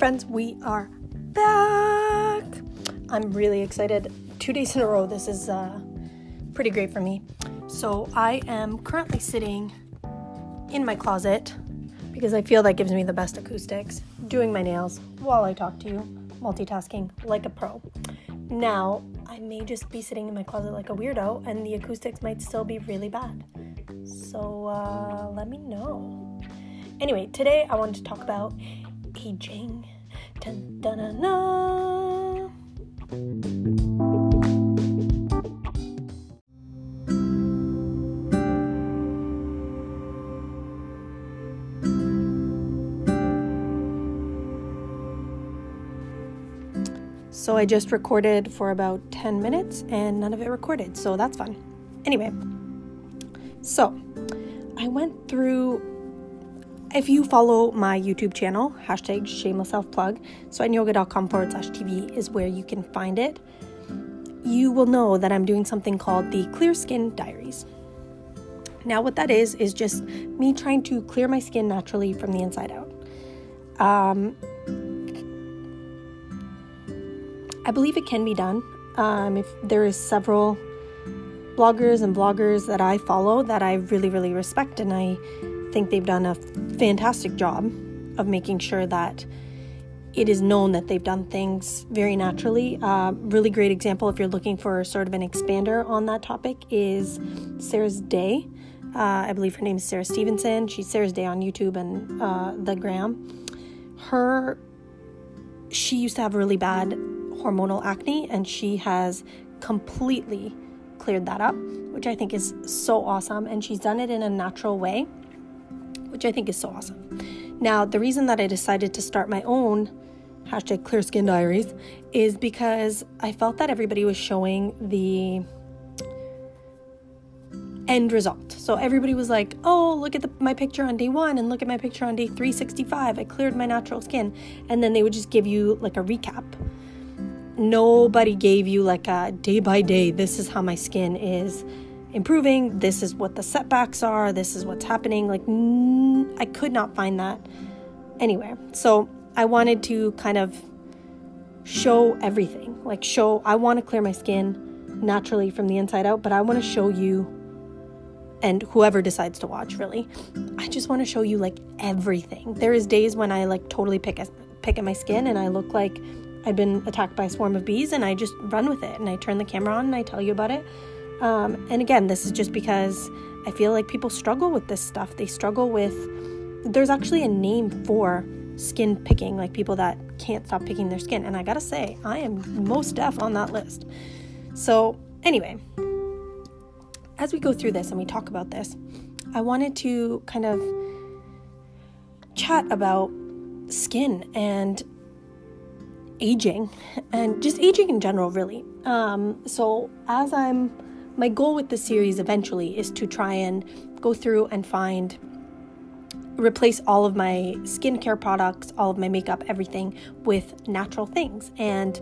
friends, we are back. I'm really excited. Two days in a row, this is uh, pretty great for me. So, I am currently sitting in my closet because I feel that gives me the best acoustics, doing my nails while I talk to you, multitasking like a pro. Now, I may just be sitting in my closet like a weirdo, and the acoustics might still be really bad. So, uh, let me know. Anyway, today I wanted to talk about aging. Dun, dun, dun. So I just recorded for about 10 minutes and none of it recorded, so that's fun. Anyway, so I went through. If you follow my YouTube channel, hashtag shameless self plug, sweatandyoga.com forward slash TV is where you can find it. You will know that I'm doing something called the Clear Skin Diaries. Now, what that is, is just me trying to clear my skin naturally from the inside out. Um, I believe it can be done. Um, if there is several bloggers and vloggers that I follow that I really, really respect, and I think they've done a fantastic job of making sure that it is known that they've done things very naturally. Uh, really great example, if you're looking for sort of an expander on that topic, is Sarah's Day. Uh, I believe her name is Sarah Stevenson. She's Sarah's Day on YouTube and uh, the Gram. Her, she used to have really bad hormonal acne, and she has completely cleared that up, which I think is so awesome. And she's done it in a natural way, which I think is so awesome. Now, the reason that I decided to start my own hashtag clear skin diaries is because I felt that everybody was showing the end result. So everybody was like, "Oh, look at the, my picture on day 1 and look at my picture on day 365. I cleared my natural skin." And then they would just give you like a recap. Nobody gave you like a day by day, this is how my skin is improving, this is what the setbacks are, this is what's happening. Like n- I could not find that anywhere. So I wanted to kind of show everything. Like show I want to clear my skin naturally from the inside out, but I want to show you and whoever decides to watch really i just want to show you like everything there is days when i like totally pick at, pick at my skin and i look like i've been attacked by a swarm of bees and i just run with it and i turn the camera on and i tell you about it um, and again this is just because i feel like people struggle with this stuff. They struggle with there's actually a name for skin picking like people that can't stop picking their skin. And i gotta say i am most deaf on that list. So anyway as we go through this and we talk about this, I wanted to kind of chat about skin and aging and just aging in general, really. Um, so, as I'm, my goal with this series eventually is to try and go through and find, replace all of my skincare products, all of my makeup, everything with natural things. And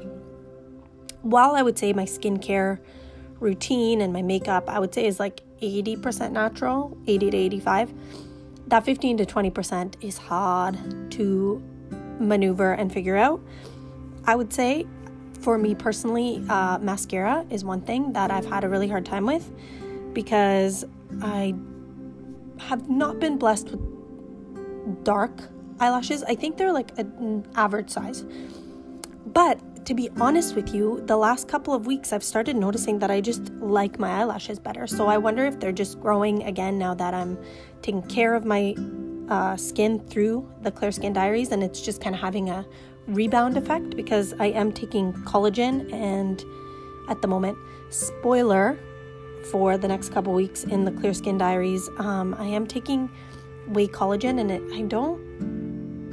while I would say my skincare, routine and my makeup, I would say is like 80% natural, 80 to 85. That 15 to 20% is hard to maneuver and figure out. I would say for me personally, uh, mascara is one thing that I've had a really hard time with because I have not been blessed with dark eyelashes. I think they're like an average size. But to be honest with you, the last couple of weeks I've started noticing that I just like my eyelashes better. So I wonder if they're just growing again now that I'm taking care of my uh, skin through the Clear Skin Diaries and it's just kind of having a rebound effect because I am taking collagen and at the moment, spoiler for the next couple weeks in the Clear Skin Diaries, um, I am taking whey collagen and it, I don't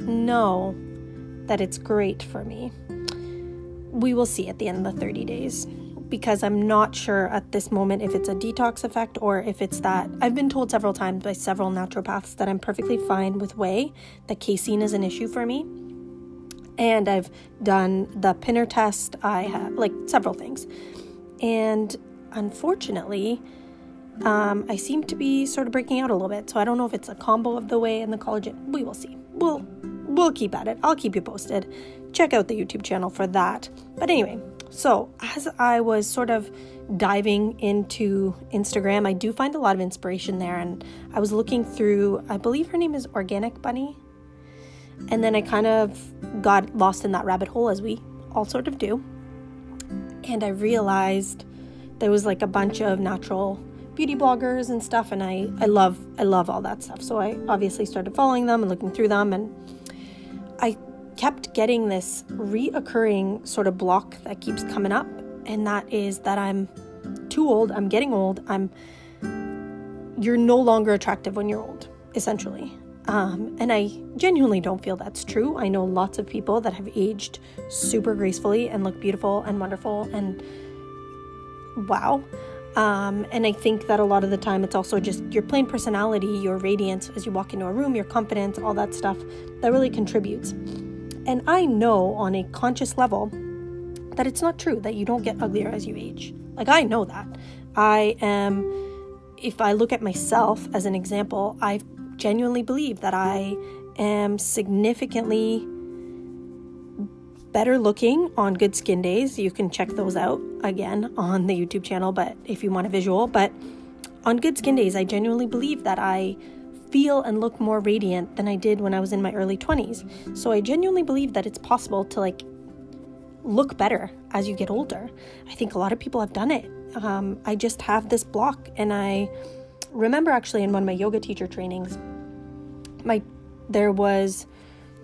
know that it's great for me we will see at the end of the 30 days because I'm not sure at this moment if it's a detox effect or if it's that. I've been told several times by several naturopaths that I'm perfectly fine with whey, that casein is an issue for me. And I've done the pinner test, I have like several things. And unfortunately, um, I seem to be sort of breaking out a little bit. So I don't know if it's a combo of the whey and the collagen. We will see. We'll we'll keep at it. I'll keep you posted. Check out the YouTube channel for that. But anyway, so as I was sort of diving into Instagram, I do find a lot of inspiration there. And I was looking through, I believe her name is Organic Bunny. And then I kind of got lost in that rabbit hole as we all sort of do. And I realized there was like a bunch of natural beauty bloggers and stuff and I, I love I love all that stuff. So I obviously started following them and looking through them and I kept getting this reoccurring sort of block that keeps coming up and that is that I'm too old, I'm getting old, I'm you're no longer attractive when you're old, essentially. Um, and I genuinely don't feel that's true. I know lots of people that have aged super gracefully and look beautiful and wonderful and wow. Um, and I think that a lot of the time it's also just your plain personality, your radiance as you walk into a room, your confidence, all that stuff that really contributes. And I know on a conscious level that it's not true that you don't get uglier as you age. Like, I know that. I am, if I look at myself as an example, I genuinely believe that I am significantly better looking on good skin days. You can check those out again on the YouTube channel, but if you want a visual, but on good skin days, I genuinely believe that I feel and look more radiant than I did when I was in my early 20s. So I genuinely believe that it's possible to like look better as you get older. I think a lot of people have done it. Um, I just have this block, and I remember actually in one of my yoga teacher trainings, my there was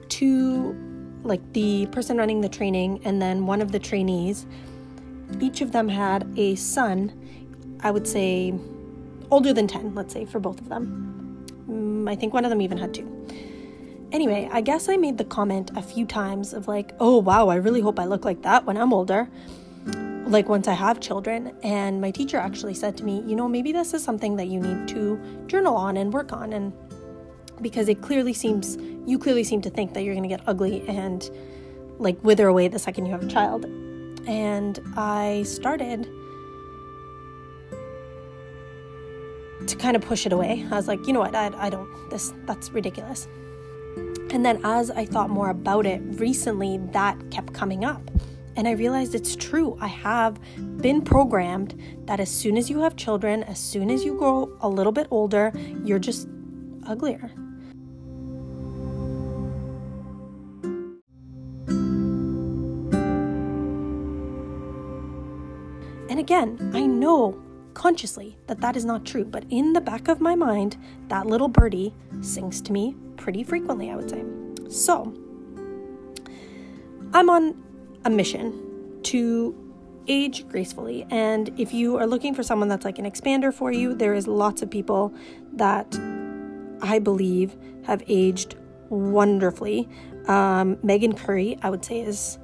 two like the person running the training and then one of the trainees each of them had a son i would say older than 10 let's say for both of them mm, i think one of them even had two Anyway, I guess I made the comment a few times of like, oh wow, I really hope I look like that when I'm older. Like once I have children. And my teacher actually said to me, you know, maybe this is something that you need to journal on and work on. And because it clearly seems, you clearly seem to think that you're going to get ugly and like wither away the second you have a child. And I started to kind of push it away. I was like, you know what, I, I don't, this, that's ridiculous. And then as I thought more about it recently, that kept coming up. And I realized it's true. I have been programmed that as soon as you have children, as soon as you grow a little bit older, you're just uglier. Again, I know consciously that that is not true, but in the back of my mind, that little birdie sings to me pretty frequently, I would say. So, I'm on a mission to age gracefully. And if you are looking for someone that's like an expander for you, there is lots of people that I believe have aged wonderfully. Um, Megan Curry, I would say, is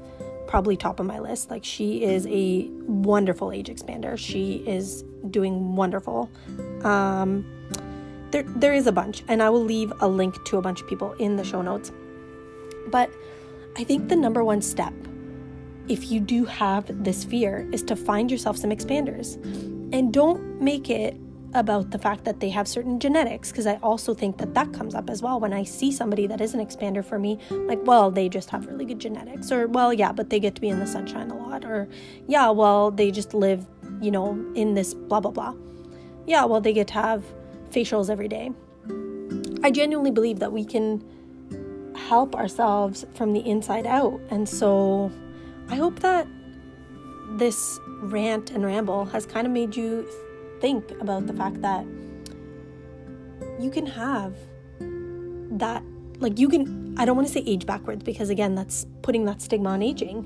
probably top of my list. Like, she is a wonderful age expander. She is doing wonderful. Um, there, there is a bunch, and I will leave a link to a bunch of people in the show notes. But I think the number one step, if you do have this fear, is to find yourself some expanders. And don't make it about the fact that they have certain genetics, because I also think that that comes up as well. When I see somebody that is an expander for me, like, well, they just have really good genetics, or, well, yeah, but they get to be in the sunshine a lot, or, yeah, well, they just live, you know, in this blah, blah, blah. Yeah, well, they get to have facials every day. I genuinely believe that we can help ourselves from the inside out. And so I hope that this rant and ramble has kind of made you think about the fact that you can have that, like, you can, I don't want to say age backwards because, again, that's putting that stigma on aging.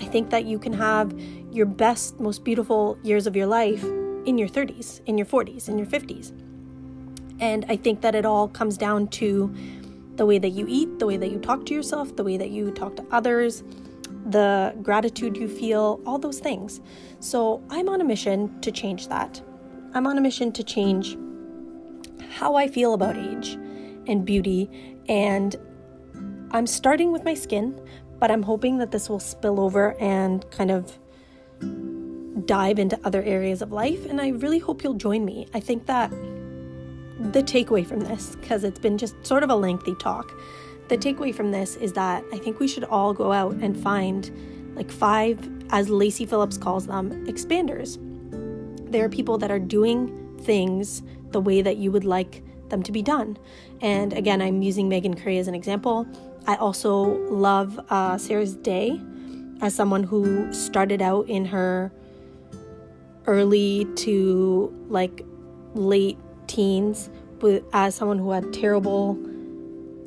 I think that you can have your best, most beautiful years of your life in your 30s, in your 40s, in your 50s. And I think that it all comes down to the way that you eat, the way that you talk to yourself, the way that you talk to others, the gratitude you feel, all those things. So I'm on a mission to change that. I'm on a mission to change how I feel about age and beauty. And I'm starting with my skin, but I'm hoping that this will spill over and kind of dive into other areas of life. And I really hope you'll join me. I think that the takeaway from this, because it's been just sort of a lengthy talk, the takeaway from this is that I think we should all go out and find like five, as Lacy Phillips calls them, expanders. There are people that are doing things the way that you would like them to be done. And again, I'm using Megan Curry as an example. I also love uh, Sarah's Day as someone who started out in her early to like late teens with as someone who had terrible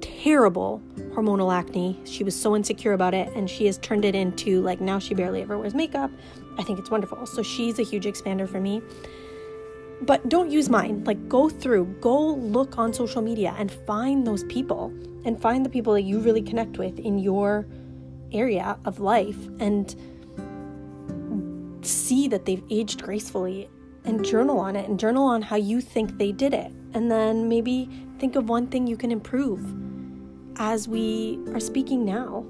terrible hormonal acne. She was so insecure about it and she has turned it into like now she barely ever wears makeup. I think it's wonderful. So she's a huge expander for me. But don't use mine. Like go through, go look on social media and find those people and find the people that you really connect with in your area of life and see that they've aged gracefully and journal on it and journal on how you think they did it. And then maybe think of one thing you can improve as we are speaking now.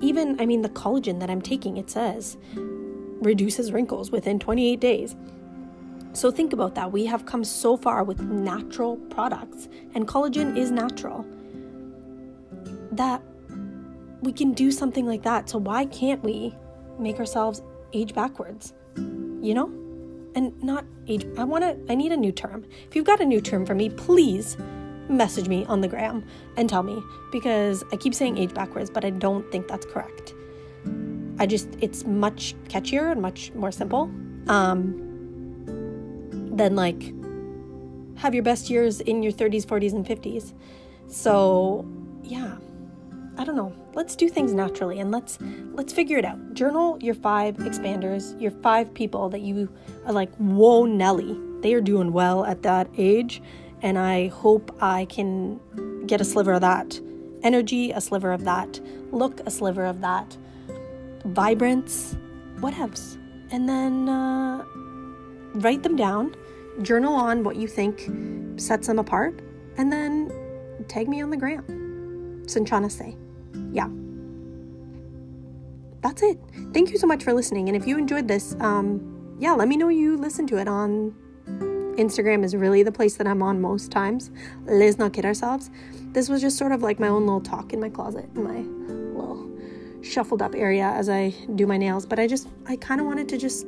Even, I mean, the collagen that I'm taking, it says reduces wrinkles within 28 days. So think about that. We have come so far with natural products, and collagen is natural, that we can do something like that. So why can't we make ourselves age backwards? You know? And not age I want to I need a new term. If you've got a new term for me, please message me on the gram and tell me because I keep saying age backwards, but I don't think that's correct. I just it's much catchier and much more simple. Um than like have your best years in your 30s, 40s and 50s. So, yeah. I don't know. Let's do things naturally and let's let's figure it out. Journal your five expanders, your five people that you are like, whoa, Nelly, they are doing well at that age, and I hope I can get a sliver of that energy, a sliver of that look, a sliver of that vibrance, what whatevs, and then uh, write them down, journal on what you think sets them apart, and then tag me on the gram. Cinchana say yeah. That's it. Thank you so much for listening and if you enjoyed this um yeah let me know you listen to it on instagram is really the place that i'm on most times. Let's not kid ourselves. This was just sort of like my own little talk in my closet in my shuffled up area as i do my nails but i just i kind of wanted to just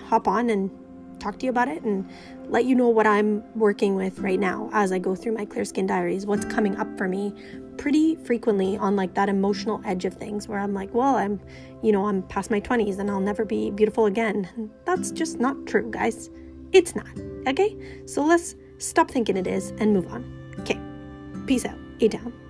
hop on and talk to you about it and let you know what I'm working with right now as I go through my clear skin diaries, what's coming up for me pretty frequently on like that emotional edge of things where I'm like, well, I'm, you know, I'm past my 20s and I'll never be beautiful again. That's just not true, guys. It's not. Okay? So let's stop thinking it is and move on. Okay. Peace out. A down.